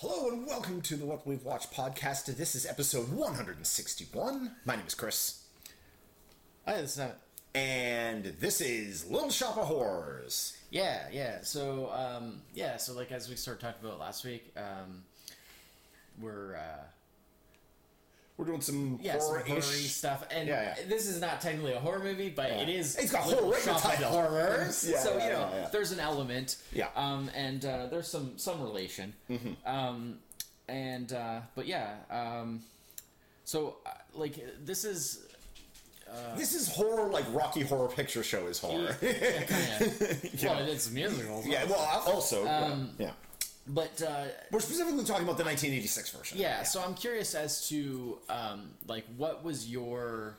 Hello and welcome to the What We've Watched podcast. This is episode 161. My name is Chris. Hi, this is Emmett. And this is Little Shop of Horrors. Yeah, yeah. So, um, yeah. So, like as we started talking about last week, um, we're uh, We're doing some yeah, horror stuff, and Yeah, yeah. this is not technically a horror movie, but Yeah. it is. It's got horror in the of title. Horrors. Yeah, so yeah, you know, yeah, yeah. there's an element. Yeah. Um, and uh, there's some some relation. Mm-hmm. Um, and uh, but yeah. Um, so uh, like this is This is horror like Rocky Horror Picture Show is horror. yeah, kind of. Yeah. Well, it's musical. yeah, well, also, Um, yeah. But uh, We're specifically talking about the 1986 version. Yeah, so I'm curious as to um, like what was your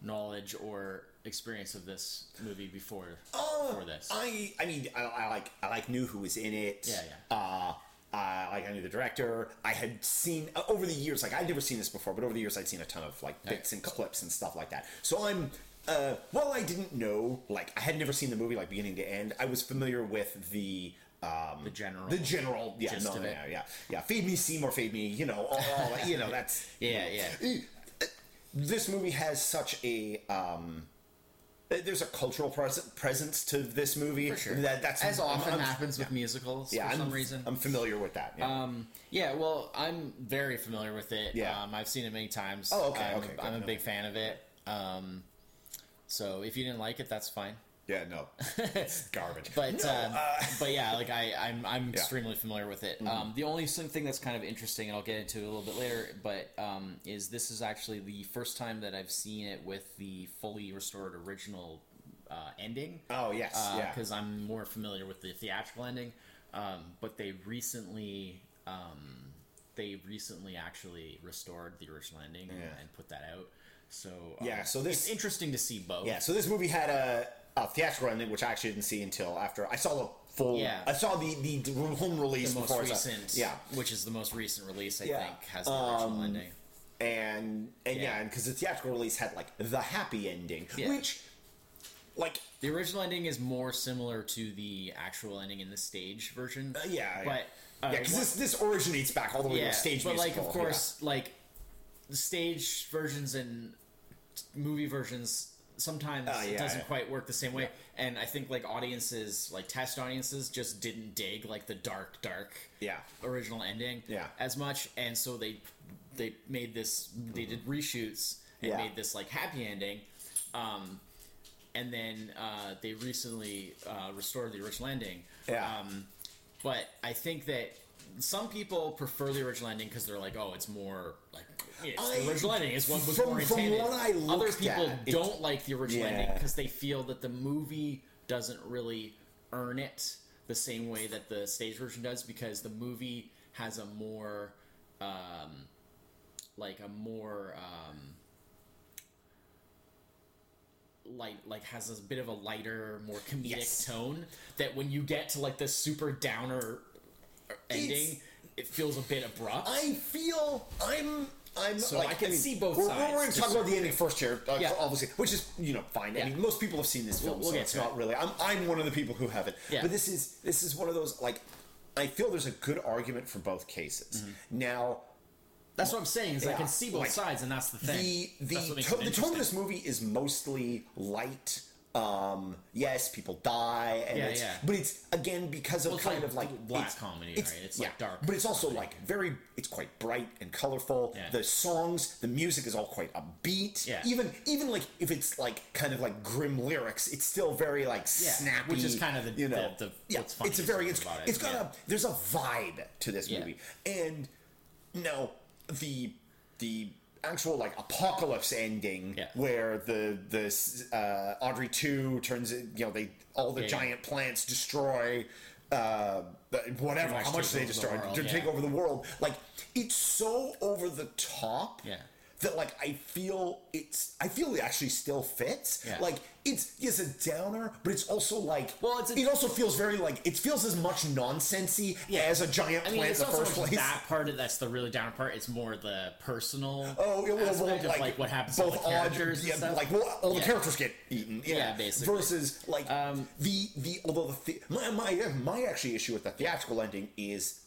knowledge or experience of this movie before before this? Uh, I, I mean, I, I like, I like knew who was in it. Yeah, yeah. Uh, I like I knew the director. I had seen uh, over the years, like I'd never seen this before, but over the years I'd seen a ton of like bits and clips and stuff like that. So I'm, uh, while I didn't know, like I had never seen the movie like beginning to end, I was familiar with the. Um, The general the general, yeah, no, it. yeah, yeah, yeah. Feed me Seymour, feed me, you know, all, all you know, that's Yeah, yeah. this movie has such a um there's a cultural pres- presence to this movie For sure. that that's as often I'm- happens with musicals yeah, for I'm, some reason. I'm familiar with that. Yeah. um, yeah, well, I'm very familiar with it. Yeah. um, I've seen it many times. Oh, okay, I'm, okay, I'm a big fan of it. Um, so if you didn't like it, that's fine. Yeah, no, it's garbage. But no, um, uh, but yeah, like I I'm I'm Yeah. Mm-hmm. extremely familiar with it. Um, the only thing that's kind of interesting, and I'll get into it a little bit later, but um, is this is actually the first time that I've seen it with the fully restored original uh, ending. oh yes, yeah, because I'm more familiar with the theatrical ending. Um, but they recently um, they recently actually restored the original ending and, Yeah. and put that out. So um, Yeah, so this- it's interesting to see both. yeah. So this movie had a, a theatrical ending, which I actually didn't see until after I saw the full. Yeah. I saw the the home release the most before. Recent, yeah, which is the most recent release, I Yeah. think, has the original Um, ending. and and yeah, Yeah. and because the theatrical release had like the happy ending, Yeah. which like The original ending is more similar to the actual ending in the stage version. Uh, yeah, but yeah, uh, because what- this this originates back all the way to yeah, a stage but like of course, like the stage versions and movie versions sometimes Oh, yeah, it doesn't yeah. quite work the same way. Yeah. And I think like audiences, like test audiences, just didn't dig like the dark, dark Yeah. original ending Yeah. as much, and so they they made this they did reshoots and made this like happy ending. Um, and then uh, they recently uh, restored the original ending. Yeah. Um, but I think that some people prefer the original ending because they're like, oh, it's more like yeah, it's I- the original ending. It's what was from- more from what I Other people at, don't like the original ending because they feel that the movie doesn't really earn it the same way that the stage version does because the movie has a more um, like a more um, light like has a bit of a lighter more comedic Yes. tone that when you get to like the super downer ending it feels a bit abrupt I feel I'm I'm So like, I can mean, see both we're, sides, We're going to talk about the ending first here, uh, Yeah. obviously, which is you know fine. I mean, most people have seen this film, We'll- we'll so it's not it. really. I'm I'm one of the people who haven't. Yeah. But this is this is one of those like I feel there's a good argument for both cases. Mm-hmm. Now that's what i'm saying is i can see both like, sides and that's the thing the the That's what makes to- the tone of this movie is mostly light. Um, yes, people die, and Yeah, it's, yeah. but it's again because of Well, kind like of like black it's- comedy, it's, right? It's, yeah, like, dark but it's also comedy. like very. It's quite bright and colorful. Yeah. The songs, the music is all quite upbeat. Yeah. Even even like if it's like kind of like grim lyrics, it's still very like snappy. which is kind of the- you know the- the- yeah. what's funny It's a very it's, it, it's got a there's a vibe to this movie and no the the actual like apocalypse ending Yeah. where the the uh, Audrey two turns it you know they all the Yeah, yeah. giant plants destroy uh, whatever much how much they the destroy to yeah. take over the world like it's so over the top Yeah. That like I feel it's I feel it actually still fits. Yeah. Like it's it's a downer, but it's also like Well, it's a- it also feels very like it feels as much nonsensy as a giant I plant mean, in it's the first place. that part of that's the really down part. It's more the personal Oh, yeah, well, aspect well, like, like what happens both to the odd- characters. and yeah, stuff. like well, all the Yeah. characters get eaten. Yeah, Yeah, basically. Versus like Um, the the although the, the my, my my actually issue with the theatrical ending is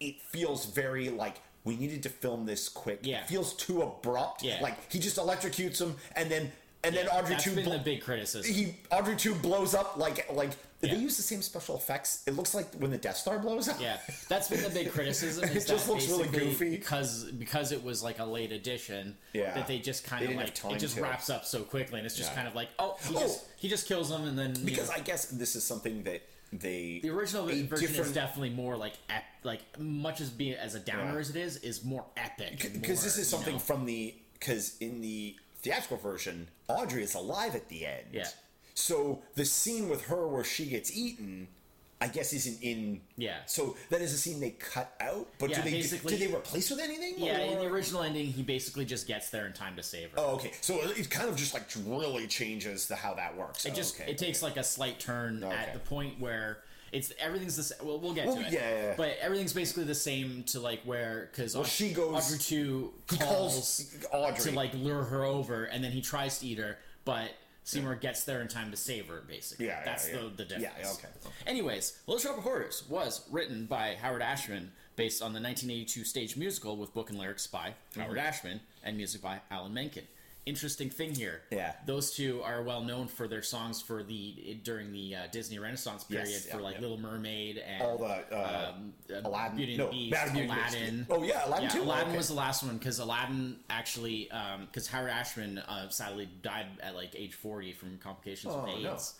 it feels very like we needed to film this quick. Yeah. It feels too abrupt. Yeah. Like he just electrocutes him and then and then Audrey That's two been bl- the big criticism. he Audrey two blows up like like Yeah. they use the same special effects. It looks like when the Death Star blows up. Yeah, that's been the big criticism. Is It just looks really goofy. because because it was like a late edition. Yeah. that they just kind of like it just to. wraps up so quickly, and it's just Yeah. kind of like oh he Oh. just he just kills them, and then Because know. I guess this is something that they the original version is definitely more like ep- like much as being as a downer Yeah. as it is is more epic because this is you something know. from the because in the theatrical version, Audrey is alive at the end. Yeah. So the scene with her where she gets eaten, I guess isn't in. Yeah. So that is a scene they cut out. But Yeah, do they do they replace with anything? yeah in the original ending he basically just gets there in time to save her. Oh, okay. So it kind of just like really changes the how that works. it just okay. it takes like a slight turn Okay. at the point where it's everything's the same. Well, we'll get Well, to it. yeah, yeah, yeah. But everything's basically the same to like where because Well, she goes- Audrey two calls, calls Audrey. to like lure her over, and then he tries to eat her, but Seymour gets there in time to save her. Basically, Yeah, yeah, that's yeah. the the difference. Yeah, yeah, okay. Anyways, Little Shop of Horrors was written by Howard Ashman, based on the 1982 stage musical with book and lyrics by Mm-hmm. Howard Ashman and music by Alan Menken. Interesting thing here. Yeah. Those two are well known for their songs for the during the uh, Disney Renaissance Yes, period yeah, for like yeah. Little Mermaid and all the uh, um, uh, Aladdin. Beauty and no, the Beast, Madam Beauty and the Beast. Aladdin. Oh yeah, Aladdin Yeah, too. Aladdin Okay. was the last one because Aladdin actually, because Howard Ashman uh, sadly died at like age 40 from complications Oh, no. AIDS.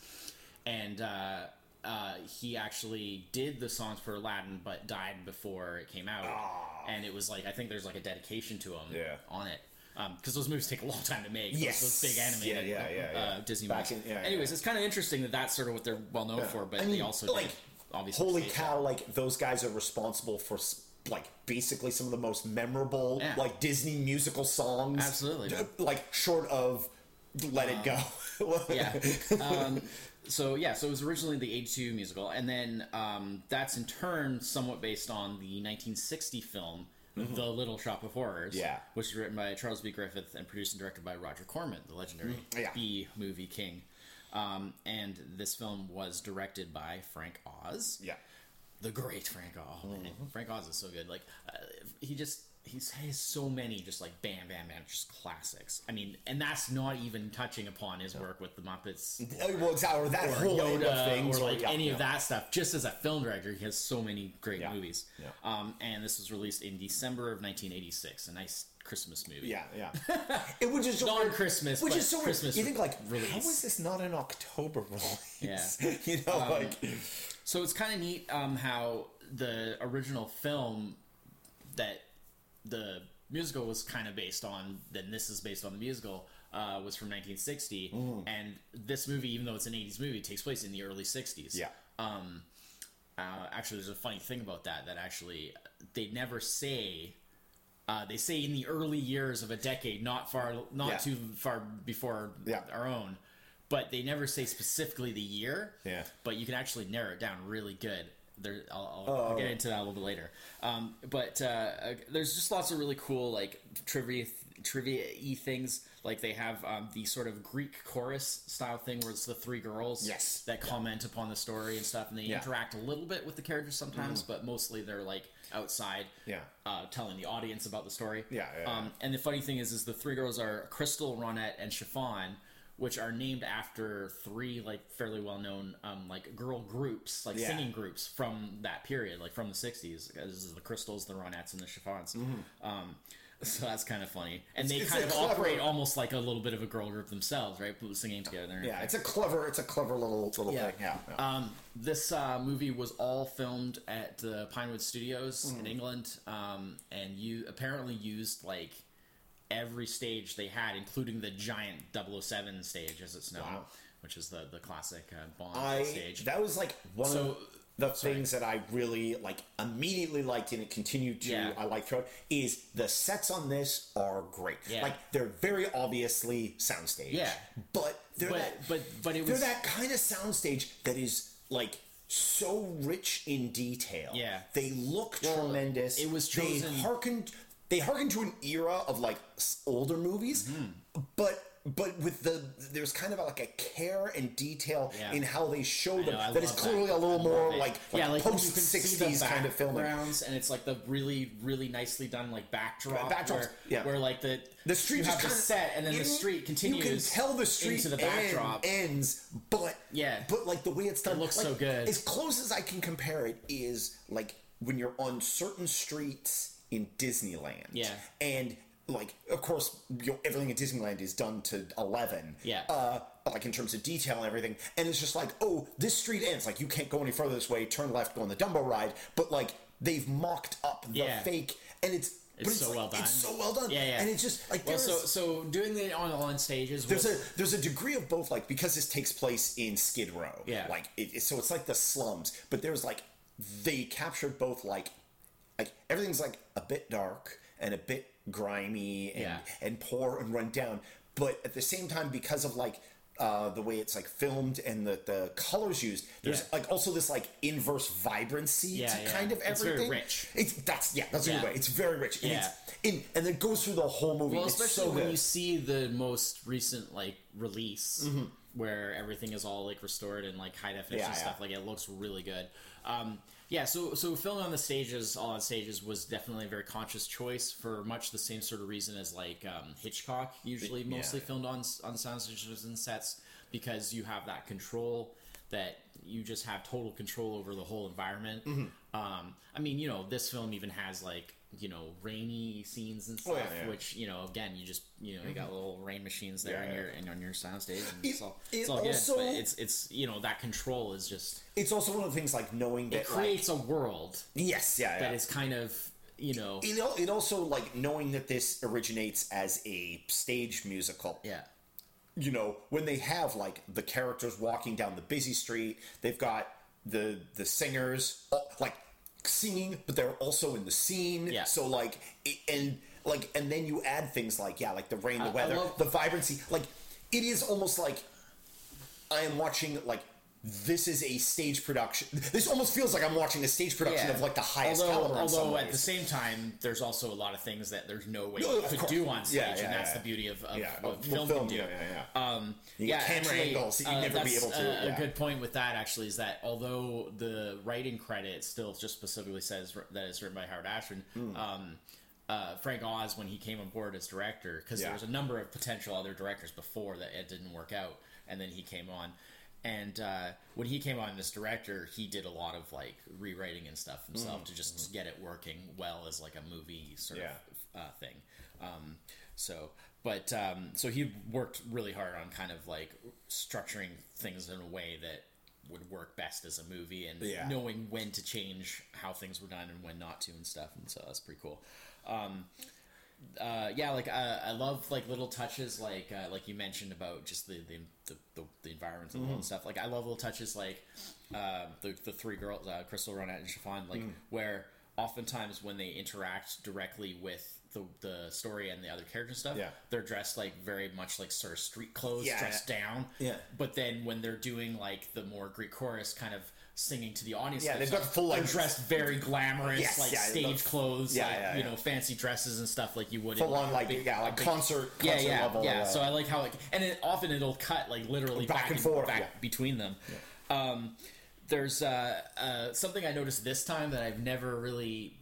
And uh, uh, he actually did the songs for Aladdin but died before it came out. And it was like, I think there's like a dedication to him Yeah. on it. Because those movies take a long time to make. those- Yes. Those, big animated Yeah, yeah, yeah. Uh, Disney Back movies. in- yeah, yeah. Anyways, it's kind of interesting that that's sort of what they're well known for, but I they also like, obviously. Holy cow! Like those guys are responsible for like basically some of the most memorable like Disney musical songs. Absolutely, Like short of "Let It Go." yeah. Um, so yeah, so it was originally the '82 musical, and then um, that's in turn somewhat based on the 1960 film The Little Shop of Horrors, Mm-hmm. Yeah. which was written by Charles B. Griffith and produced and directed by Roger Corman, the legendary Mm, yeah. B movie king. Um, and this film was directed by Frank Oz yeah. the great Frank Oz. Mm-hmm. Frank Oz is so good. Like uh, he just he has so many just like bam bam bam just classics. I mean, and that's not even touching upon his work with the Muppets. Uh, Well, exactly. Or that Or whole Yoda, things, or like yeah, any yeah. of that stuff. Just as a film director, he has so many great Yeah. movies. Um, and this was released in December of 1986. A nice Christmas movie. Yeah, yeah. It would just Non-Christmas, which is so. Christmas You think like, release. how is this not an October release? Yeah. you know, Um, like So it's kind of neat um, how the original film that the musical was kind of based on, then this is based on the musical, uh, was from 1960. Mm. And this movie, even though it's an 80s movie, takes place in the early 60s. yeah. Um, uh, actually, there's a funny thing about that, that actually they never say. Uh, they say in the early years of a decade, not far, not Yeah. too far before Yeah. our own, but they never say specifically the year Yeah. but you can actually narrow it down really good. There, I'll, I'll, I'll get Oh. into that a little bit later. Um, but uh, uh, there's just lots of really cool like trivia trivia y things. Like they have um, the sort of Greek chorus style thing where it's the three girls Yes. that comment upon the story and stuff, and they Yeah. interact a little bit with the characters sometimes, but mostly they're like outside, Yeah. uh, telling the audience about the story. Yeah, yeah, Um, and the funny thing is, is the three girls are Crystal, Ronette, and Chiffon, which are named after three like fairly well known um, like girl groups, like Yeah. singing groups from that period, like from the '60s. This is the Crystals, the Ronettes, and the Chiffons. Um, so that's kind of funny, and they Mm-hmm. it's kind of clever- operate almost like a little bit of a girl group themselves, right? Singing together. Yeah, it's a clever, it's a clever little little Yeah. thing. Yeah. yeah. Um, this uh, movie was all filmed at the Pinewood Studios Mm. in England, um, and you apparently used like every stage they had, including the giant 007 stage, as it's known, Wow. which is the the classic uh, Bond I stage. that was like one So- of the things that I really like immediately liked and it continued to Yeah. I like throughout is the sets on this are great. Yeah. Like they're very obviously soundstage. Yeah. But they're but that but but it they're that kind of soundstage that is like so rich in detail. Yeah. They look Well, tremendous. it was They chosen- harkened they harken to an era of like older movies, Mm-hmm. but but with the there's kind of like a care and detail Yeah. in how they show them know, that is clearly that. a little more it. like, yeah, like like post you can see the '60s kind of filming. backgrounds, and it's like the really, really nicely done like backdrop, Backdrops, where, yeah. where like the The street you just have the kinda- set, and then the street continues. You can tell the street into the end- backdrop. ends, but Yeah. but like the way it's done, looks like, so good. As close as I can compare it is like when you're on certain streets in Disneyland. Yeah. and like of course you know, everything in Disneyland is done to eleven. Yeah. Uh, like in terms of detail and everything, and it's just like, oh, this street ends. Like you can't go any further this way. Turn left, go on the Dumbo ride. But like they've mocked up the Yeah. fake, and it's. but It's so like- well done. It's so well done. Yeah, yeah. And it's just like well, so so doing it on on stages. there's a there's a degree of both like because this takes place in Skid Row. Yeah. Like it, it- so it's like the slums, but there's like they captured both like like everything's like a bit dark and a bit grimy and Yeah. and poor and run down, but at the same time because of like uh, the way it's like filmed and the, the colors used, there's Yeah. like also this like inverse vibrancy Yeah, to yeah. kind of everything. It's rich. It's that's yeah, that's a Yeah. good way. It's very rich. And Yeah. in and it goes through the whole movie. Well, it's especially so when good. you see the most recent like release, Mm-hmm. where everything is all like restored and like high definition stuff. Like it looks really good. Um, yeah, so so filming on the stages, all on stages, was definitely a very conscious choice for much the same sort of reason as like um, Hitchcock usually Yeah. mostly filmed on on sound stages and sets because you have that control that you just have total control over the whole environment. Mm-hmm. Um, I mean, you know, this film even has like you know rainy scenes and stuff, Oh, yeah, yeah. which you know again you just you know you got mm-hmm. little rain machines there Yeah, in your in on your soundstage and It- it's all, it it's all good. also- But it's it's you know that control is just it's also one of the things like knowing that it creates a world yes, yeah, yeah. that is kind of you know it, it also like knowing that this originates as a stage musical. yeah You know, when they have like the characters walking down the busy street, they've got the the singers like singing, but they're also in the scene. Yeah. So like it, and like and then you add things like yeah, like the rain, the I- I weather, love- the vibrancy. Like it is almost like I am watching like. This is a stage production. This almost feels like I'm watching a stage production Yeah. of like the highest although, caliber. although at the same time, there's also a lot of things that there's no way No, you could course. do on stage, Yeah, yeah, and that's the beauty of, of yeah, what well, film, can do. Yeah, yeah, yeah. Um, You yeah, camera actually, angles that you'd uh, never be able to, A, a good point with that actually is that although the writing credit still just specifically says that it's written by Howard Ashman, Hmm. um, uh, Frank Oz when he came on board as director because Yeah. there was a number of potential other directors before that it didn't work out, and then he came on. And uh, when he came on as director, he did a lot of like rewriting and stuff himself to just get it working well as like a movie sort. Yeah. of uh, thing. Um, so, but um, so he worked really hard on kind of like structuring things in a way that would work best as a movie and Yeah. knowing when to change how things were done and when not to and stuff. And so that's pretty cool. Um, uh, yeah, like uh, I love like little touches, like uh, like you mentioned about just the the the, the, the environment and, and stuff. Like I love little touches, like uh, the the three girls, uh, Crystal, Ronette, and Chiffon, like where oftentimes when they interact directly with the the story and the other character stuff, Yeah. they're dressed like very much like sort of street clothes, Yeah, dressed yeah. down. Yeah. But then when they're doing like the more Greek chorus, kind of singing to the audience, Yeah, they've got full, like- dressed very glamorous, Yes, like yeah, stage clothes, yeah, like yeah, you know, fancy dresses and stuff like you would Full in, on like big- yeah, like big- concert, yeah, concert yeah, level. yeah. uh, So I like how, like, and it, often it'll cut like literally Back back, and forth, back yeah. between them. Um, there's uh, uh, something I noticed this time that I've never really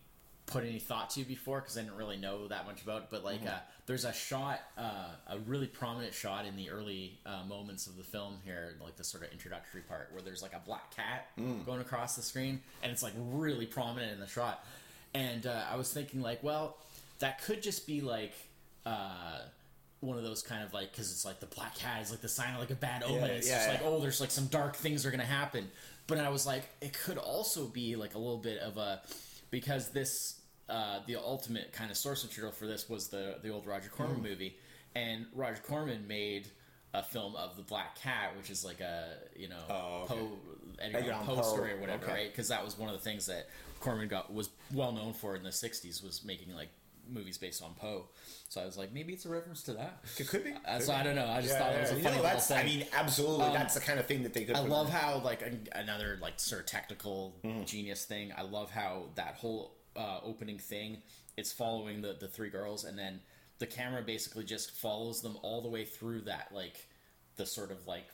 put any thought to before because I didn't really know that much about. it, But like, Mm-hmm. uh, there's a shot, uh, a really prominent shot in the early uh, moments of the film here, like the sort of introductory part, where there's like a black cat Mm. going across the screen, and it's like really prominent in the shot. And uh, I was thinking, like, well, that could just be like. Uh, one of those kind of like because it's like the black cat is like the sign of like a bad omen. Yeah, it's yeah, just yeah. like oh, there's like some dark things are gonna happen. But I was like, it could also be like a little bit of a because this uh, the ultimate kind of source material for this was the the old Roger Corman Mm. movie, and Roger Corman made a film of the Black Cat, which is like a you know Oh, okay. Poe Edgar Edgar Allan Allan Poe Poe, story or whatever, okay. right? Because that was one of the things that Corman got was well known for in the '60s was making like movies based on Poe. So I was like, maybe it's a reference to that. It could be. Uh, Could so be. I don't know. I just Yeah, thought it was yeah. a funny little that's, thing. I mean, absolutely. Um, that's the kind of thing that they could. I love in. how like a, another like sort of technical Mm-hmm. genius thing. I love how that whole uh, opening thing it's following the the three girls and then the camera basically just follows them all the way through that like the sort of like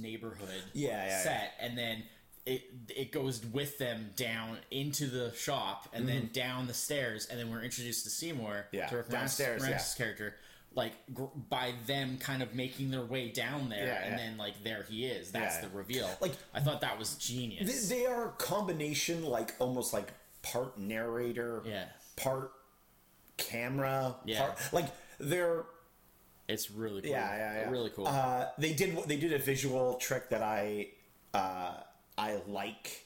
neighborhood Yeah, yeah, set, and then it it goes with them down into the shop, and then down the stairs, and then we're introduced to Seymour, Mm-hmm. Yeah, to downstairs, yeah. character. Like gr- by them kind of making their way down there, Yeah, and yeah. then like there he is. That's the reveal. Like- I thought that was genius. They, they are a combination, like almost like part narrator, yeah, part camera, Yeah. part like they're it's really cool. yeah, yeah, yeah. really cool. Uh, they did they did a visual trick that I uh, I like.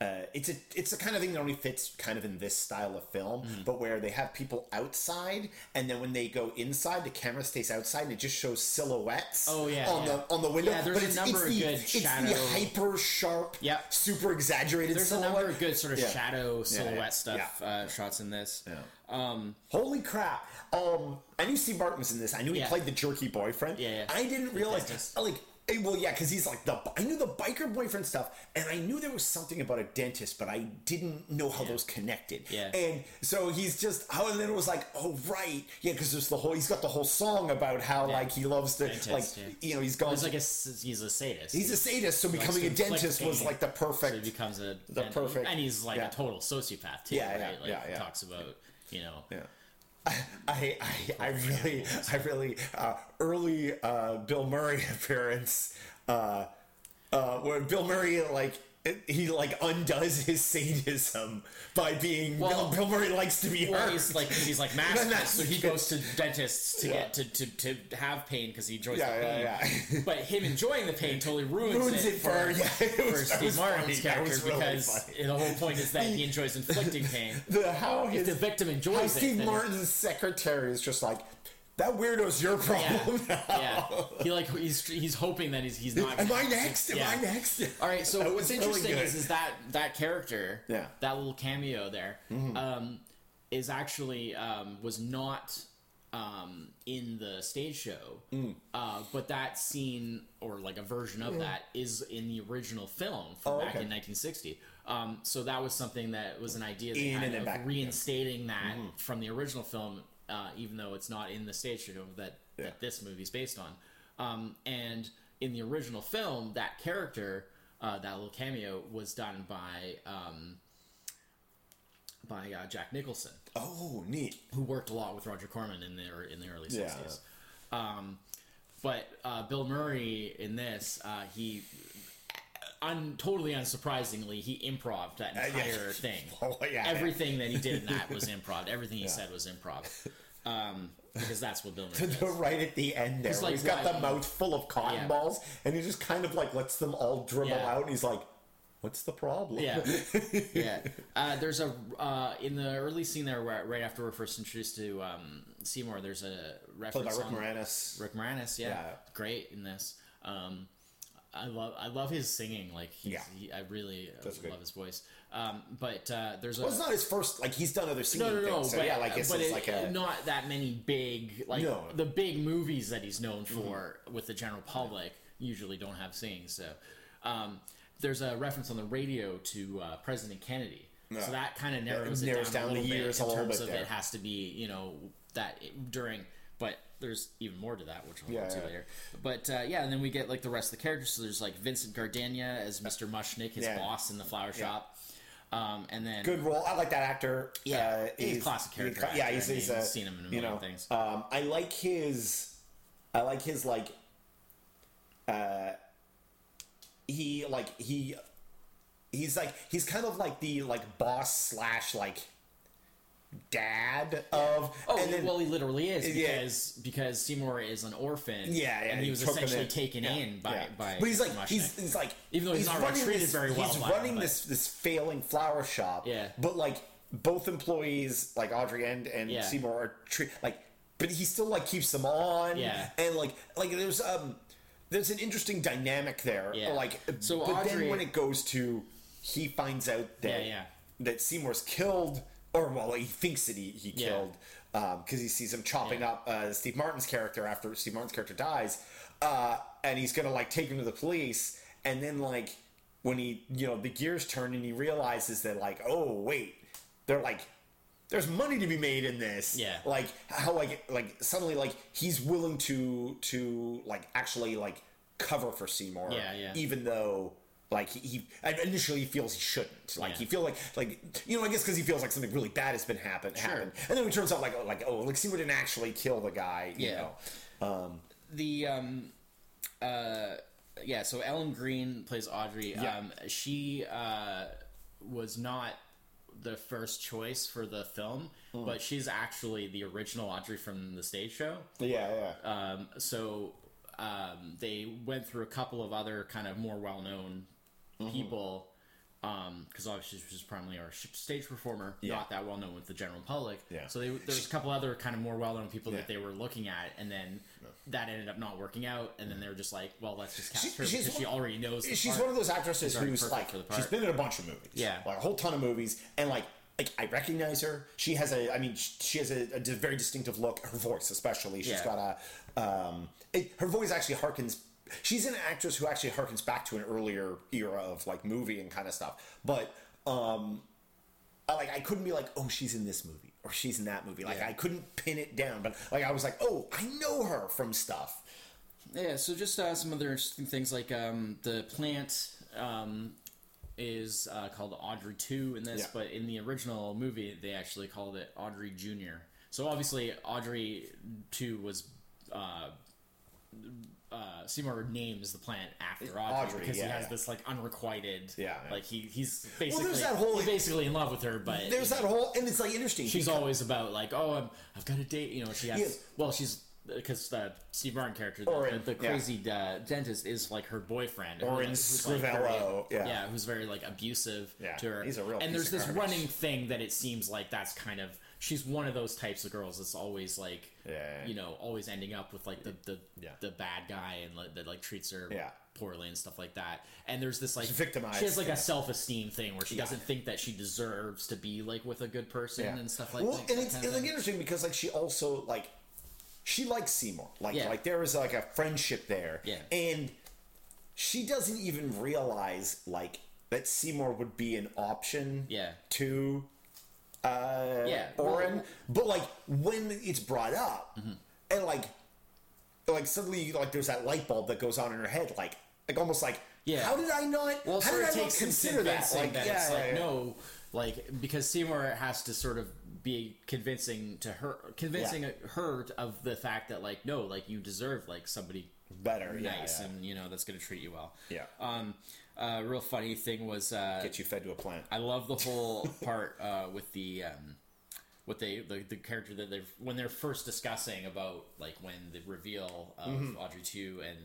Uh, it's a it's the kind of thing that only fits kind of in this style of film, Mm-hmm. but where they have people outside, and then when they go inside, the camera stays outside, and it just shows silhouettes. Oh, yeah, on yeah. the on the window. Yeah, there's but a it's, number it's of the, good it's shadow- the hyper sharp, Yep. super exaggerated. There's a silhouette. number of good sort of Yeah. shadow silhouette stuff Uh, shots in this. Yeah. Um, Holy crap! Um, I knew Steve Martin was in this. I knew he played the jerky boyfriend. Yeah, yeah. I didn't realize like. Eh, Well, yeah, because he's like the. I knew the biker boyfriend stuff, and I knew there was something about a dentist, but I didn't know how those connected. Yeah. And so he's just. Oh, and then it was like, oh right, yeah, because there's the whole. He's got the whole song about how like he loves to Dentist, like yeah. you know he's gone. he's like a, he's a sadist. he's a sadist, so likes becoming a dentist was like the perfect. so he becomes a the and- perfect- and he's like yeah. a total sociopath too, Yeah, yeah, right? Like yeah, he yeah. talks about you know Yeah. I, I, I really, I really, uh, early uh, Bill Murray appearance, uh, uh, where Bill Murray like he like undoes his sadism by being Well- Bill, Murray likes to be Well, hurt. he's like he's like masochist, so he goes to dentists to Yeah. get to, to, to have pain because he enjoys Yeah, the pain. yeah, yeah. but him enjoying the pain totally ruins, Ruins it, it for- yeah, it for was- that Steve Martin's funny. Character really because funny. the whole point is that he enjoys inflicting pain. the how If his the victim how enjoys it, Steve Martin's secretary is just like that weirdo's your problem. yeah, yeah, he like he's he's hoping that he's he's not. Am I next? Am Yeah. I next? All right, so what's was really interesting is, is that that character, Yeah. Mm-hmm. that little cameo there, um, is actually um, was not um, in the stage show, Mm. uh, but that scene or like a version of that is in the original film from Oh, back okay. in 1960. Um, so that was something that was an idea that In kind and of back, reinstating that from the original film, uh, even though it's not in the stage show that, Yeah. that this movie's based on. Um, and in the original film, that character, uh, that little cameo, was done by um, by uh, Jack Nicholson, Oh, neat. who worked a lot with Roger Corman in the in the early Yeah. sixties. Um, but uh, Bill Murray in this, uh, he. Un, totally unsurprisingly, he improv that Uh, yeah. entire thing. Oh, yeah, yeah. Everything that he did in that was improv. Everything he said was improv. Um, because that's what Bill Murray does. right at the end there. He's like, he's got the mouth full of cotton Yeah. balls, and he just kind of like lets them all dribble Yeah. out, and he's like, "What's the problem?" Yeah, yeah. Uh, there's a uh, in the early scene there, where, right after we're first introduced to um, Seymour. There's a Played reference by Rick on Moranis. Rick Moranis. Yeah, Yeah. great in this. Um, I love I love his singing. Like he's, Yeah. he, I really That's good. love his voice. Um, but uh, there's a Well, it's not his first. Like he's done other singing no, no, no. things. So but, yeah, like it's, it- like a not that many big like No. Mm-hmm. the big movies that he's known for with the general public usually don't have singing. So um, there's a reference on the radio to uh, President Kennedy. Yeah. So that kind of narrows, narrows it down down, a the little years bit a in little terms bit of there. it has to be you know that during. But there's even more to that, which we'll Yeah, get to yeah. later. But uh, yeah, and then we get like the rest of the characters. So there's like Vincent Gardenia as Mr. Mushnick, his Yeah. boss in the flower shop. Um, and then good role. I like that actor. Yeah, uh, he's a classic character yeah, actor. he's, he's a, seen him in a you million know, things. Um, I like his. I like his like. Uh, he like he. He's like he's kind of like the like boss slash like dad of Oh and then, well, he literally is Yeah. because because Seymour is an orphan. yeah, yeah and he was essentially in. taken Yeah, in by yeah. by. But he's like Mushnick. he's, he's like Even though he's not running treated this, very well He's by him, running this this failing flower shop. Yeah. but like both employees, like Audrey and and. Seymour, are tre- like, but he still like keeps them on. Yeah. and like like there's um there's an interesting dynamic there. Yeah. like So but then when it goes to he finds out that that Seymour's killed, or well, he thinks that he, he Yeah. killed because he sees him chopping Yeah. up uh, Steve Martin's character after Steve Martin's character dies, uh, and he's gonna like take him to the police, and then like when he you know the gears turn and he realizes that like oh wait they're like there's money to be made in this. Yeah. Like how like like suddenly like he's willing to to like actually like cover for Seymour. Yeah, yeah. Even though like he, he initially feels he shouldn't. Like Yeah. he feel like like you know I guess because he feels like something really bad has been happen happened, and then it turns out like oh, like oh like Seymour didn't actually kill the guy. You Yeah. know. Um, the um uh yeah so ellen greene plays audrey Yeah. um she uh was not the first choice for the film Hmm. but she's actually the original audrey from the stage show yeah, yeah. um so um they went through a couple of other kind of more well-known Mm-hmm. people um because obviously she's primarily our stage performer Yeah. not that well known with the general public Yeah. so they, there's a couple other kind of more well-known people Yeah. that they were looking at and then that ended up not working out and then they were just like well let's just cast She- her because she already knows she's part. one of those actresses who's like for the she's been in a bunch of movies Yeah. like a whole ton of movies and like like I recognize her she has a I mean she has a, a very distinctive look her voice especially she's Yeah. got a um it, her voice actually harkens she's an actress who actually harkens back to an earlier era of like movie and kind of stuff but um I, like I couldn't be like oh she's in this movie or she's in that movie like Yeah. I couldn't pin it down but like I was like oh I know her from stuff Yeah, so just uh, some other interesting things like um, the plant um, is uh, called Audrey 2 in this, Yeah. but in the original movie, they actually called it Audrey Jr. So obviously, Audrey 2 was. Uh, uh, Seymour names the plant after Audrey, Audrey, because yeah, he has yeah. this like unrequited, Yeah, yeah. like he he's basically there's that whole- basically in love with her, but there's that whole and it's like interesting she's because- always about like, oh, I'm, I've got a date. You know, she has. Well, she's because the Steve Martin character, the, Or the, the crazy uh, dentist, is like her boyfriend, Or who, in who's, like, yeah. who's very like abusive to her. he's a real and there's this garbage. running thing that it seems like that's kind of she's one of those types of girls that's always like, Yeah. you know, always ending up with like the the, Yeah. the bad guy and like, that like treats her Yeah. poorly and stuff like that. And there's this like She's victimized, She has like a self esteem thing where she doesn't think that she deserves to be like with a good person and stuff like well, that. and it's, kind of it's like interesting because like she also like she likes Seymour. Like like there is like a friendship there. Yeah. And she doesn't even realize like that Seymour would be an option Yeah. to uh Yeah, Oren. well- but like when it's brought up Mm-hmm. and like like suddenly like there's that light bulb that goes on in her head like like almost like Yeah. how did I not Well, how did I not consider that like that yeah, it's yeah, like yeah. no, like because Seymour has to sort of be convincing to her, convincing her of the fact that like no, like you deserve like somebody better yeah, nice yeah. and you know that's going to treat you well. Yeah. Um, uh, real funny thing was uh, get you fed to a plant I love the whole part uh, with the um, what they the, the character that they're when they're first discussing about like when the reveal of Mm-hmm. Audrey two and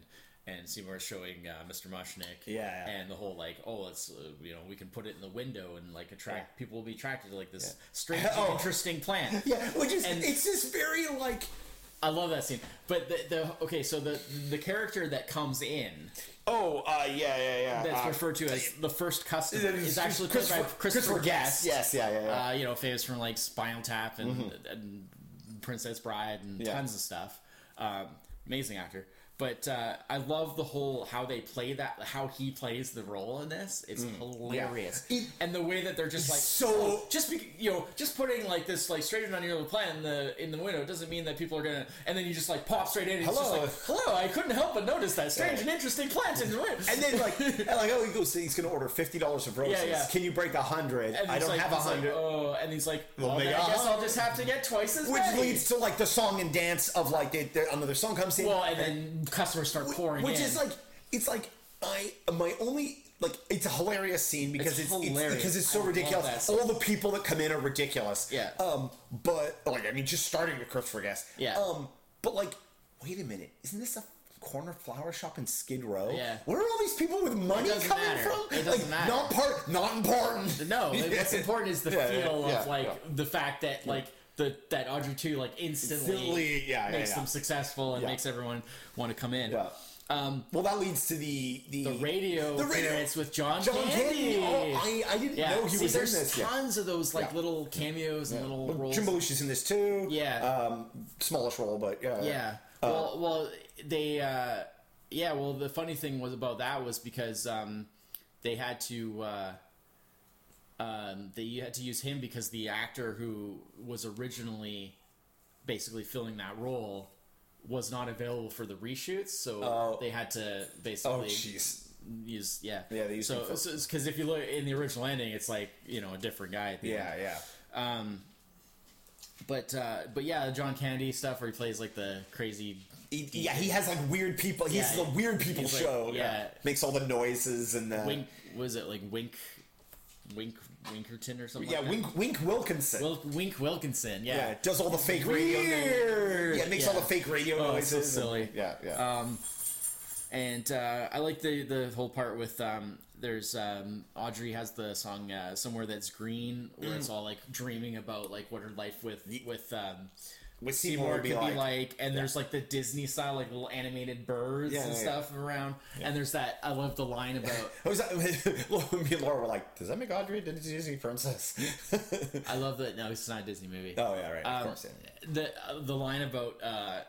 and Seymour showing uh, Mr. Mushnick Yeah, yeah. and the whole like oh it's uh, you know we can put it in the window and like attract people will be attracted to like this strange Oh. interesting plant Yeah, which is And- it's just very like I love that scene but the, the okay so the the character that comes in oh uh, yeah yeah yeah that's uh, referred to as the first customer is actually played Christopher- Guest. Yes, yeah, yeah, yeah. Uh, you know, famous from like Spinal Tap and, and Princess Bride and Yeah. tons of stuff. Um, amazing actor. But uh, I love the whole how they play that, how he plays the role in this. It's hilarious, It- and the way that they're just like so- oh, just be, you know just putting like this like stranger on your little plant in the in the window doesn't mean that people are gonna and then you just like pop straight in. And It's Hello. just like hello, I couldn't help but notice that strange and interesting plant in the window. and then like and like oh he goes he's gonna order fifty dollars of roses Yeah, yeah. can you break a hundred I don't like, have a he's like, hundred oh, and he's like, We'll well, make then a I guess I'll just have to get twice as much. which many. leads to like the song and dance of like they, they, another song comes in well, and then customers start pouring which in. is like it's like I my only like it's a hilarious scene because It's it's, it's, hilarious. because it's I so love ridiculous. All the people that come in are ridiculous. Yeah. Um, but like I mean, just starting with Christopher Guest. Yeah. Um, but like, wait a minute, isn't this a corner flower shop in Skid Row? Yeah. Where are all these people with money coming matter. from? It doesn't like, matter. Not part, not important. no, like, what's important is the Yeah, feel yeah, of like yeah. the fact that like the that Audrey two like instantly, Instantly, yeah, yeah, makes yeah. them successful and Yeah. makes everyone want to come in. Yeah. Um, Well, that leads to the the, the radio The radio- appearance with John, John Candy. Candy. Oh, I, I didn't yeah, know he See, was in this. Yeah. tons of those like Yeah. little cameos and little Well, roles. Jim Belushi's in this too. Yeah. Um, smallish role, but yeah. Yeah. Uh, well, well, they. Uh, yeah. Well, the funny thing was about that was because um, they had to. Uh, um, they had to use him because the actor who was originally basically filling that role was not available for the reshoots, so Oh. they had to Oh, basically jeez. use yeah Yeah, they used so because if you look in the original ending, it's like you know a different guy. At the Yeah, end. yeah. Um, but uh, but yeah, John Candy stuff where he plays like the crazy. He, yeah, he has like weird people. He's Yeah, the weird people he's like- show. yeah. makes all the noises and the Wink was it like Wink, Wink Winkerton or something? yeah. like that? Wink Wink Wilkinson. Wil- Wink Wilkinson. Yeah. yeah, does all the fake radio. Weird. Yeah, makes Yeah. all the fake radio Oh, it's noises. so and- silly. yeah, yeah. Um, and uh, I like the the whole part with um, there's um, Audrey has the song uh, somewhere that's green where Mm. it's all like dreaming about like what her life with with um, With Seymour Seymour could be like, like, and there's like the Disney style like little animated birds Yeah, and yeah, stuff around, and there's that I love the line about Who's that? Me and Laura were like, "Does that make Audrey a Disney princess?" I love that no it's not a Disney movie. oh yeah, right. Of Um, course. Yeah. the uh, the line about uh,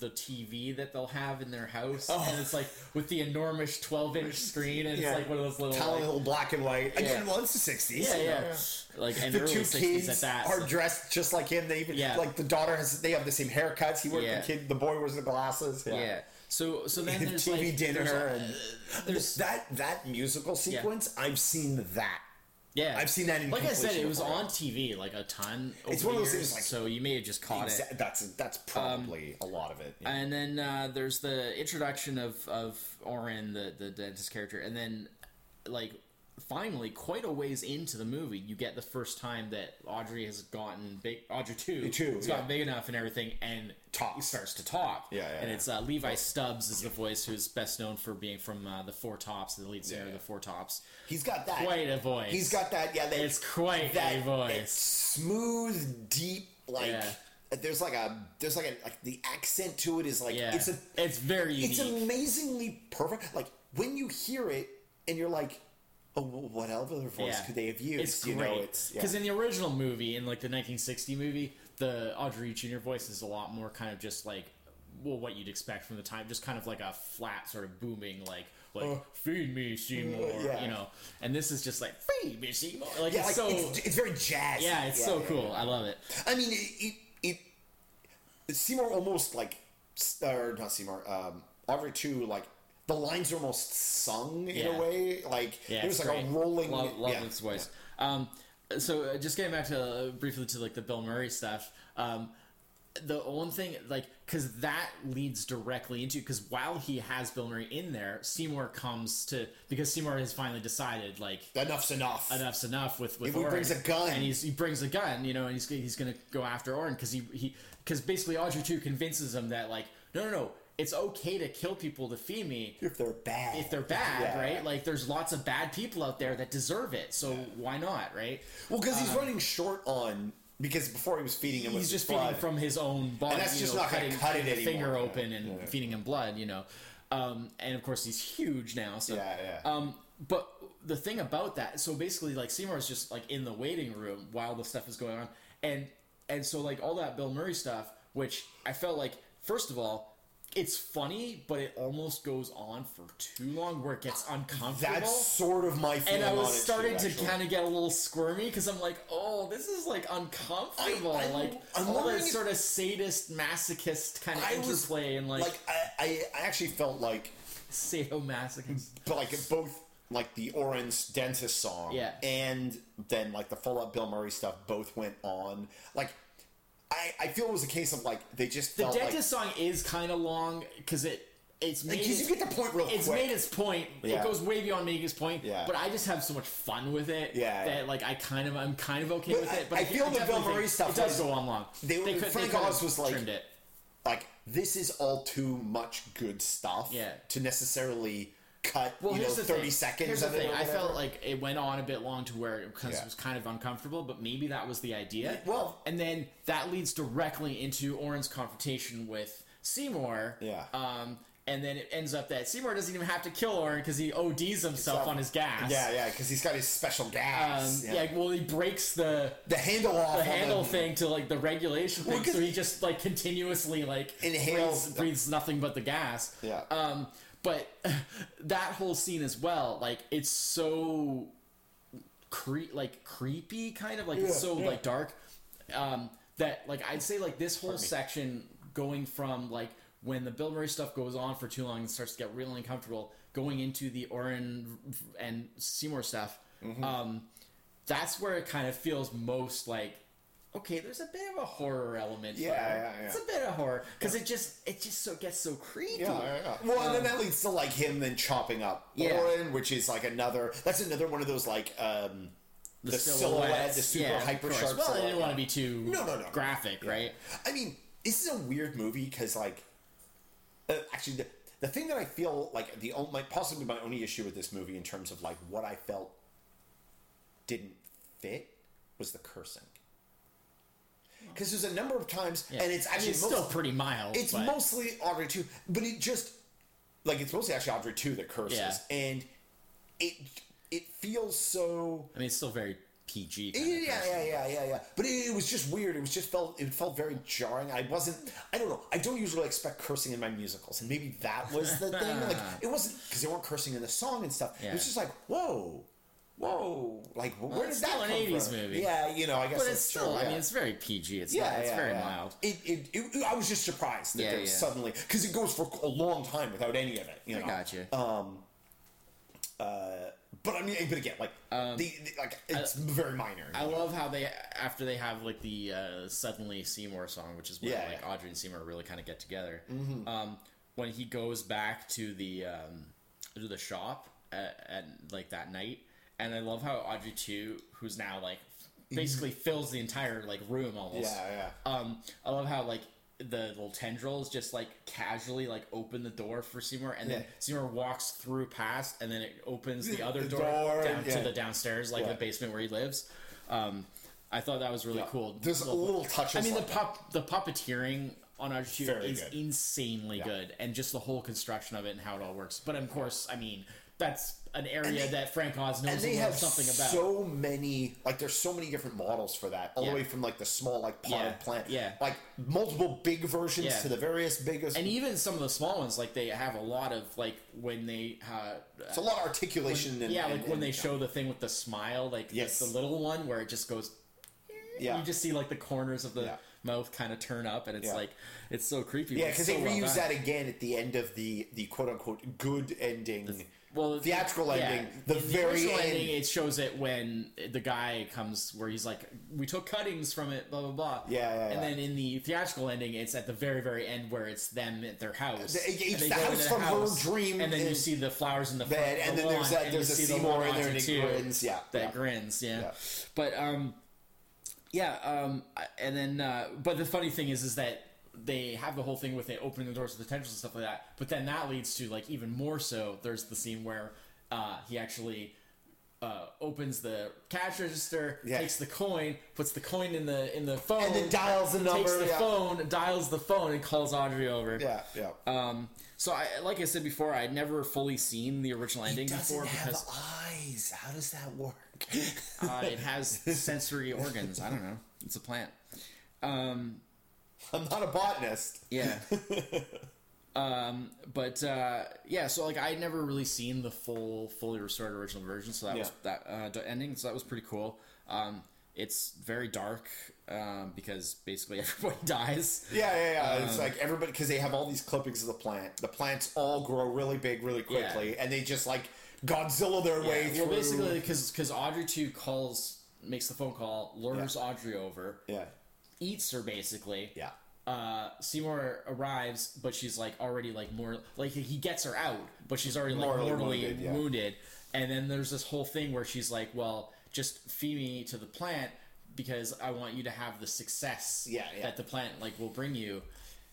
the TV that they'll have in their house, Oh. and it's like with the enormous twelve inch screen, and Yeah. it's like one of those little Tiny like, little black and white. Again, Yeah. well, it's the '60s. yeah, you yeah, like and The two 60s kids at that. are so- dressed just like him. They even Yeah. like the daughter has. They have the same haircuts. He wears Yeah. the kid. The boy wears the glasses. Yeah. yeah. So so then there's TV like, dinner there's, and uh, there's that that musical sequence. I've seen that. Yeah. I've seen that in like I said, it was before. on TV like a ton. It's one of those years, things, like- so you may have just caught it. That's that's probably a lot of it. yeah. And then uh, there's the introduction of of Oren, the the dentist character, and then like finally, quite a ways into the movie, you get the first time that Audrey has gotten big. Audrey two, Two, has yeah. gotten big enough and everything, and Talks. starts to talk. Yeah, yeah, and yeah. it's uh, Levi Stubbs is the voice who's best known for being from uh, the Four Tops, the lead singer of the Four Tops. He's got that. Quite a voice. He's got that. Yeah, that, It's quite that, a voice. smooth, deep, like. There's like a there's like a like the accent to it is like Yeah, it's a it's very unique. it's amazingly perfect. Like when you hear it and you're like, what other voice could they have used? It's you great know, it's yeah. because in the original movie, in like the 1960 movie, the Audrey Jr. voice is a lot more kind of just like well, what you'd expect from the time, just kind of like a flat sort of booming like like Uh, feed me Seymour, yeah. you know. And this is just like feed me Seymour, like yeah, it's like, so it's, it's very jazzy. yeah, it's so cool. I love it. I mean, it, it, it Seymour almost like, or not Seymour, um, Audrey too. Like the lines are almost sung in Yeah. a way. Like Yeah, there's it's like great. a rolling. Love, love yeah, this voice. Um, so uh, just getting back to uh, briefly to like the Bill Murray stuff. Um, the one thing, like, because that leads directly into because while he has Bill Murray in there, Seymour comes to because Seymour has finally decided like. Enough's enough. enough's enough with with he Oren. brings a gun. and he's, he brings a gun, you know, and he's he's gonna go after Oren because he he because basically Audrey too convinces him that like no no no it's okay to kill people to feed me If they're bad. if they're bad, Yeah. right? Like there's lots of bad people out there that deserve it. So why not, right? Well, because he's running short on because before he was feeding him with He's just blood. feeding from his own body. And that's just know, not cutting, cut it cutting the finger open and Yeah. feeding him blood, you know. Um, and of course he's huge now. So Yeah, yeah. Um, but the thing about that, so basically, like Seymour is just like in the waiting room while the stuff is going on, and and so like all that Bill Murray stuff, which I felt like first of all. It's funny, but it almost goes on for too long, where it gets uncomfortable. That's sort of my feeling and I was starting too, to kind of get a little squirmy because I'm like, oh, this is like uncomfortable, I- I'm- like I'm all if- sort of sadist, masochist kind of I was- interplay and like, Like I, I, I actually felt like, sadomasochist. but like both like the Oren's dentist song, Yeah. and then like the full up Bill Murray stuff both went on. Like, I, I feel it was a case of like they just The dentist song is kind of long because it it's made because its, you get the point real it's quick. made its point. Yeah. It goes way beyond making its point. Yeah. But I just have so much fun with it. Yeah, That like I kind of I'm kind of okay But with I- it. But I feel the Bill Murray stuff It does go on long. they- could- Frank have Oz was like- trimmed it. like this is all too much good stuff Yeah. to necessarily cut Well, you know the 30 thing. seconds Here's of the it I felt like it went on a bit long to where it, 'cause Yeah. it was kind of uncomfortable, but maybe that was the idea. well- and then that leads directly into Oren's confrontation with Seymour. Yeah. Um, and then it ends up that Seymour doesn't even have to kill Oren because he ODs himself on his gas. yeah yeah because he's got his special Um, gas yeah. Well, he breaks the the handle off the handle thing to like the regulation Well, thing, so he just like continuously like Inhales breathes, breathes nothing but the gas. Yeah. Um, but that whole scene as well, like it's so cre- like creepy kind of like it's so like dark. Um that like i'd say like this whole section going from like when the bill murray stuff goes on for too long and starts to get really uncomfortable going into the oren and seymour stuff Mm-hmm. um that's where it kind of feels most like okay there's a bit of a horror element Yeah, yeah, yeah. it's a bit of horror because it just it just so gets so creepy Yeah, yeah. Well, and then that leads to like him then chopping up Um, Yeah. Which is like another. That's another one of those like um, the, silhouette, silhouettes, the super yeah, hyper sharp. Well, I didn't want to be too No, no, no. graphic, right? I mean, this is a weird movie because, like, uh, actually, the, the thing that I feel like the only, my, possibly my only issue with this movie in terms of like what I felt didn't fit was the cursing. Because there's a number of times, Yeah. and it's actually it's most- still pretty mild. it's but- mostly Audrey too, but it just like it's mostly actually Audrey too that curses, Yeah. and it it feels so. I mean, it's still very PG. Yeah, yeah, yeah, yeah, yeah, yeah. But it, it was just weird. It was just felt it felt very jarring. I wasn't. I don't know. I don't usually expect cursing in my musicals, and maybe that was the thing. Like it wasn't because they weren't cursing in the song and stuff. It was just like whoa. Whoa! Like, where did it's that still an come 80s from? movie. Yeah, you know, I guess But it's still. true, I mean, it's very PG. It's Yeah, not, it's yeah, very yeah. mild. It, it, it, I was just surprised that Yeah, there was yeah. suddenly because it goes for a long time without any of it. You I know? gotcha. Um, uh, but I mean, but again, like the, the like it's very minor. Um, I know? love how they after they have like the uh, suddenly Seymour song, which is where Yeah, like yeah. Audrey and Seymour really kind of get together. Um, when he goes back to the um, to the shop at, at like that night, and I love how Audrey too, who's now like basically fills the entire like room almost. Yeah, yeah. Um, I love how like the little tendrils just like casually like open the door for Seymour, and then Yeah. Seymour walks through past, and then it opens the other The door, door, down yeah. to the downstairs, like Yeah. the basement where he lives. Um, I thought that was really cool. There's a little touches. I mean, the like pop, the puppeteering on Audrey 2 is good. insanely good, and just the whole construction of it and how it all works. But of course, I mean, that's an area they- that Frank Oz and knows they have something about. so many like there's so many different models for that all Yeah. the way from like the small like potted Yeah, plant yeah. like multiple big versions Yeah. to the various biggest and even some of the small ones, like they have a lot of like when they uh, it's a lot of articulation and yeah, and- like when and- they show the thing with the smile, like Yes. the little one where it just goes. yeah You just see like the corners of the mouth kind of turn up, and it's Yeah. like it's so creepy. yeah because so they reuse done. that again at the end of the the quote unquote good ending well theatrical yeah, ending the in very ending it shows it when the guy comes where he's like we took cuttings from it blah blah blah Yeah, yeah, and yeah. then in the theatrical ending it's at the very very end where it's them at their house The- it's the house from her dream and then you see the flowers in the front Bed, and the then there's lawn, that and there's a see the Seymour in there and it too grins yeah that yeah. grins yeah. Yeah. but um yeah um and then uh but the funny thing is is that they have the whole thing with it opening the doors to the tendrils and stuff like that but then that leads to like even more so there's the scene where uh he actually uh, opens the cash register, Yeah. takes the coin, puts the coin in the in the phone, And then dials the number. takes the yeah. phone, dials the phone, and calls Audrey over. yeah yeah Um, so I, like I said before, I'd never fully seen the original ending before because eyes how does that work uh, it has sensory organs. I don't know. It's a plant. Um, I'm not a botanist yeah. um, but uh, yeah, so like I'd never really seen the full, fully restored original version, so that was that uh, ending. So that was pretty cool. Um, it's very dark um, because basically everybody dies. Yeah, yeah, yeah. Um, it's like everybody because they have all these clippings of the plant. The plants all grow really big, really quickly, and they just like Godzilla their way Yeah, through. well, basically, because because Audrey two calls, makes the phone call, lures Audrey over, yeah, eats her basically. yeah, uh, Seymour arrives, but she's like already like more like he gets her out, but she's already like Mortally mortally wounded, wounded. And then there's this whole thing where she's like, "Well, just feed me to the plant because I want you to have the success Yeah, yeah. that the plant like will bring you."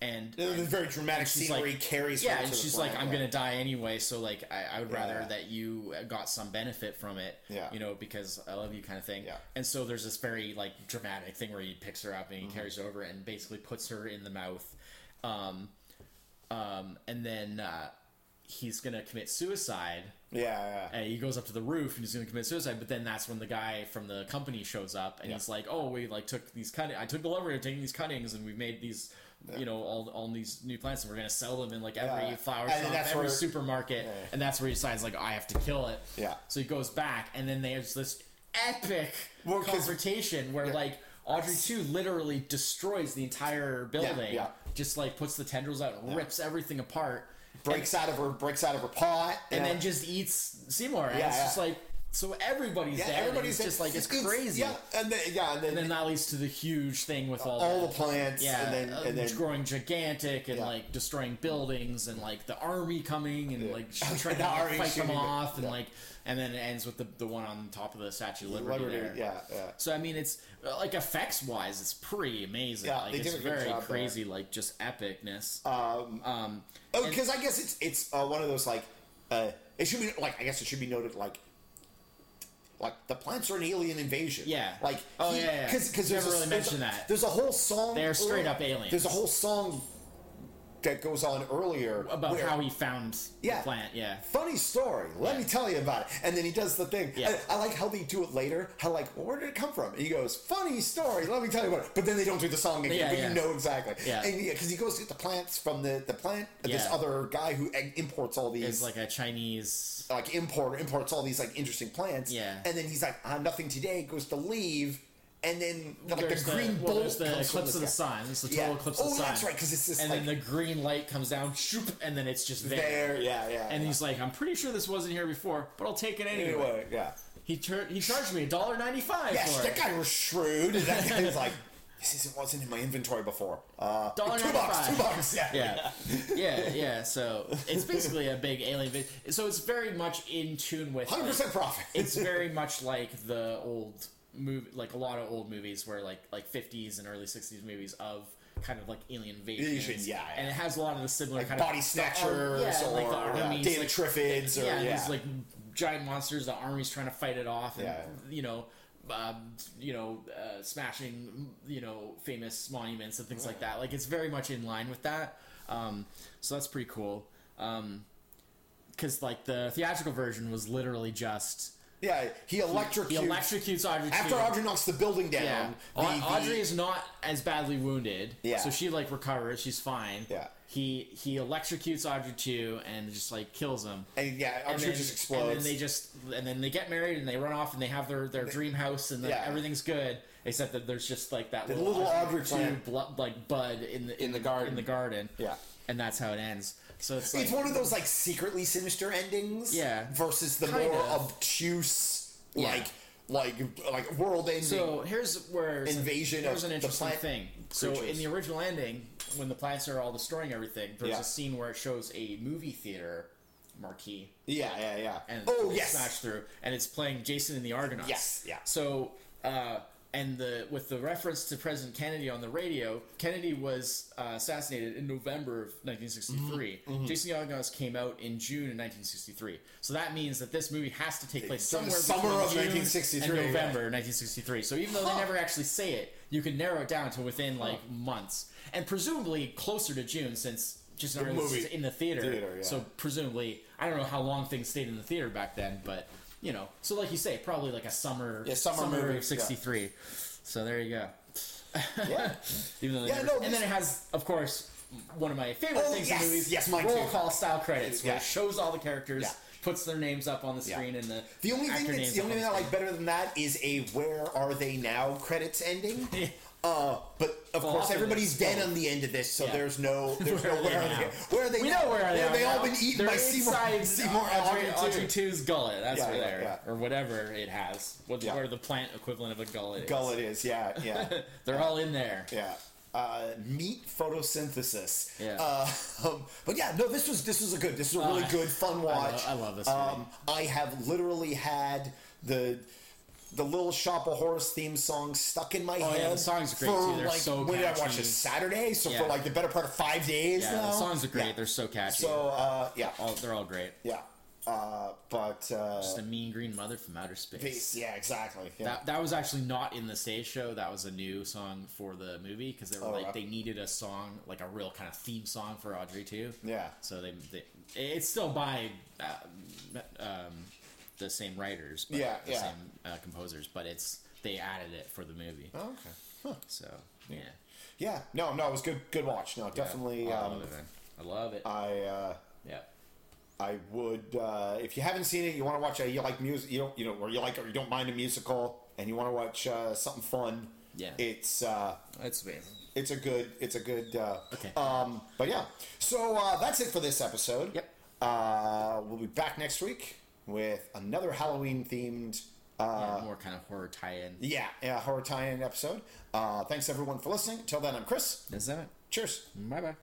And the, very dramatic she's scenery like- carries. yeah, her and to she's like, "I'm yeah. gonna die anyway, so like I, I would rather Yeah. that you got some benefit from it, Yeah. you know, because I love you, kind of thing." Yeah. And so there's this very like dramatic thing where he picks her up and Mm-hmm. he carries her over and basically puts her in the mouth, um, um, and then uh, he's gonna commit suicide. Yeah, yeah. And he goes up to the roof and he's gonna commit suicide. But then that's when the guy from the company shows up and Yeah. he's like, "Oh, we like took these cutting. I took the liberty of taking these cuttings and we've made these." You know all, all these new plants, and we're gonna sell them in like every Yeah. flower shop, every where- supermarket, Yeah. and that's where he decides like I have to kill it. Yeah. So he goes back, and then there's this epic Well, confrontation where like Audrey two literally destroys the entire building. yeah. Just like puts the tendrils out, and rips everything apart, breaks out of her breaks out of her pot, and yeah. then just eats Seymour. And Yeah, it's just yeah. like so everybody's yeah, and everybody's just like it's crazy. Yeah, and then yeah, and then, And then that leads to the huge thing with all, all the plants, yeah, and then uh, and then growing gigantic and Yeah. like destroying buildings and like the army coming and Yeah. like trying to fight them off and like and then it ends with the the one on top of the Statue of Liberty. Liberty, there. yeah, yeah. So I mean, it's uh, like effects wise, it's pretty amazing. Yeah, like they it's did a good very job there. crazy, like just epicness. Um, um, oh, because I guess it's it's uh, one of those like uh, it should be like I guess it should be noted like like the plants are an alien invasion. Yeah. Like Oh, yeah, yeah. because because Never there's a, really mentioned that. There's a whole song. They're straight up aliens. There's a whole song that goes on earlier about where- how he found Yeah. the plant. Yeah. Funny story. Let Yeah. me tell you about it. And then he does the thing. Yeah. I, I like how they do it later. How like, well, where did it come from? And he goes, "Funny story. Let me tell you about it." But then they don't do the song again. Yeah, but yeah. you know exactly. Yeah. And because he goes to get the plants from the the plant. This other guy who imports all these Is like a Chinese. like importer imports all these like interesting plants. Yeah. And then he's like, ah, nothing today. Goes to leave, and then like the green well, bolt there's the comes eclipse of the sun. It's the total Yeah. eclipse of Oh, the sun. that's right, 'cause it's this, and like- then the green light comes down, shoop, and then it's just there. There, yeah, yeah. And yeah. he's like, "I'm pretty sure this wasn't here before, but I'll take it anyway." anyway, yeah. He char- he charged me a dollar ninety five Yes, for that guy was shrewd. And that guy was like, this isn't wasn't in my inventory before. Uh, Dollar two bucks, 95. two bucks. Yeah, yeah, yeah, yeah. So it's basically a big alien. So it's very much in tune with. hundred percent profit. It's very much like the old movie, like a lot of old movies where like like fifties and early sixties movies of kind of like alien. Invasion, yeah, yeah. And it has a lot of the similar like kind body of snatchers the, ar- yeah, or like the yeah, like, Triffids or yeah, yeah, these like giant monsters. The army's trying to fight it off, and you know. Um, you know, uh, smashing, you know, famous monuments and things like that. Like it's very much in line with that. Um, so that's pretty cool. Um, because like the theatrical version was literally just yeah. He electrocutes. he electrocutes Audrey after too. Audrey knocks the building down. Yeah, the- Au- the- Audrey is not as badly wounded. Yeah. so she like recovers. She's fine. Yeah. he he electrocutes Audrey too and just like kills him. and yeah, And Audrey then, just explodes. and then they just and then they get married and they run off and they have their, their dream house and Yeah. everything's good except that there's just like that The little, little Audrey two plant. like bud in the In the garden. in the garden Yeah. and that's how it ends. So it's like it's one of those like secretly sinister endings. Yeah. Versus the Kind more of. obtuse, Yeah. like like like world ending. So here's where Invasion Here's of an the interesting plant thing. So in the original ending, when the plants are all destroying everything, there's Yeah. a scene where it shows a movie theater marquee yeah, yeah, yeah. and oh yes. smash through, and it's playing Jason and the Argonauts. Yes, yeah. So uh, and the with the reference to President Kennedy on the radio, Kennedy was uh, assassinated in November of 1963. Mm-hmm, Jason and the Argonauts came out in June of 1963. So that means that this movie has to take place somewhere summer between of June 1963, and yeah. November 1963. So even though Huh. they never actually say it, you can narrow it down to within like months, and presumably closer to June since. Just The movie. in the theater, Theater, yeah. so presumably I don't know how long things stayed in the theater back then, but you know, so like you say, probably like a summer, Yeah, summer movie, of '63. So there you go. Yeah. Even though Yeah, never- no, and then it has, of course, one of my favorite Oh, things yes, in movies. yes, mine roll too. call style credits, where it shows all the characters, Yeah. puts their names up on the Yeah. screen, and the The only thing that's the only thing I like better than that is a "Where are they now?" credits ending. Uh, but of Well, course, everybody's dead on the end of this, so Yeah. there's no, there's Where no are they where are they? Where are they? We now? know where they They're- They all now. been eaten They're by Seymour. Seymour Audrey, Audrey. 2's gullet. That's Yeah, where yeah, they're, yeah. or whatever it has, what, Yeah. where the plant equivalent of a gullet is. Gullet is, yeah, yeah, They're all in there. yeah. Uh, meat photosynthesis. Yeah. Uh, um, but yeah, no, this was this was a good, this was a really Uh, good, fun watch. I love this Um, I have literally had the. The Little Shop of Horrors theme song stuck in my Oh, head. yeah, the songs are great, for, too. They're like, so When did I watch catchy. this? Saturday? So Yeah. for like the better part of five days Yeah, now. the songs are great. Yeah. They're so catchy. So uh, yeah, all, they're all great. yeah. Uh, but uh, Just a mean green mother from outer space. Peace. Yeah, exactly. Yeah. That, that was actually not in the stage show. That was a new song for the movie because they were Oh, like right. they needed a song like a real kind of theme song for Audrey too. Yeah. So they, they it's still by uh, um, the same writers. But Yeah, the yeah. same uh, composers, but it's they added it for the movie. Oh, okay. Huh. So yeah, Yeah. No, no, it was good. Good watch. No, definitely. Oh, I um, love it. Man. I love it. I uh, yeah. I would, uh, if you haven't seen it, you want to watch a, you like music, you don't, you know, or you like, or you don't mind a musical, and you want to watch uh, something fun. Yeah. It's uh, That's amazing. it's a good, it's a good. Uh, Okay. Um, but yeah, so uh, that's it for this episode. Yep. Uh, we'll be back next week with another Halloween themed. Uh, Yeah, more kind of horror tie-in. yeah, yeah, horror tie-in episode. Uh, thanks everyone for listening. Till then, I'm Chris. Is that? Cheers. Bye bye.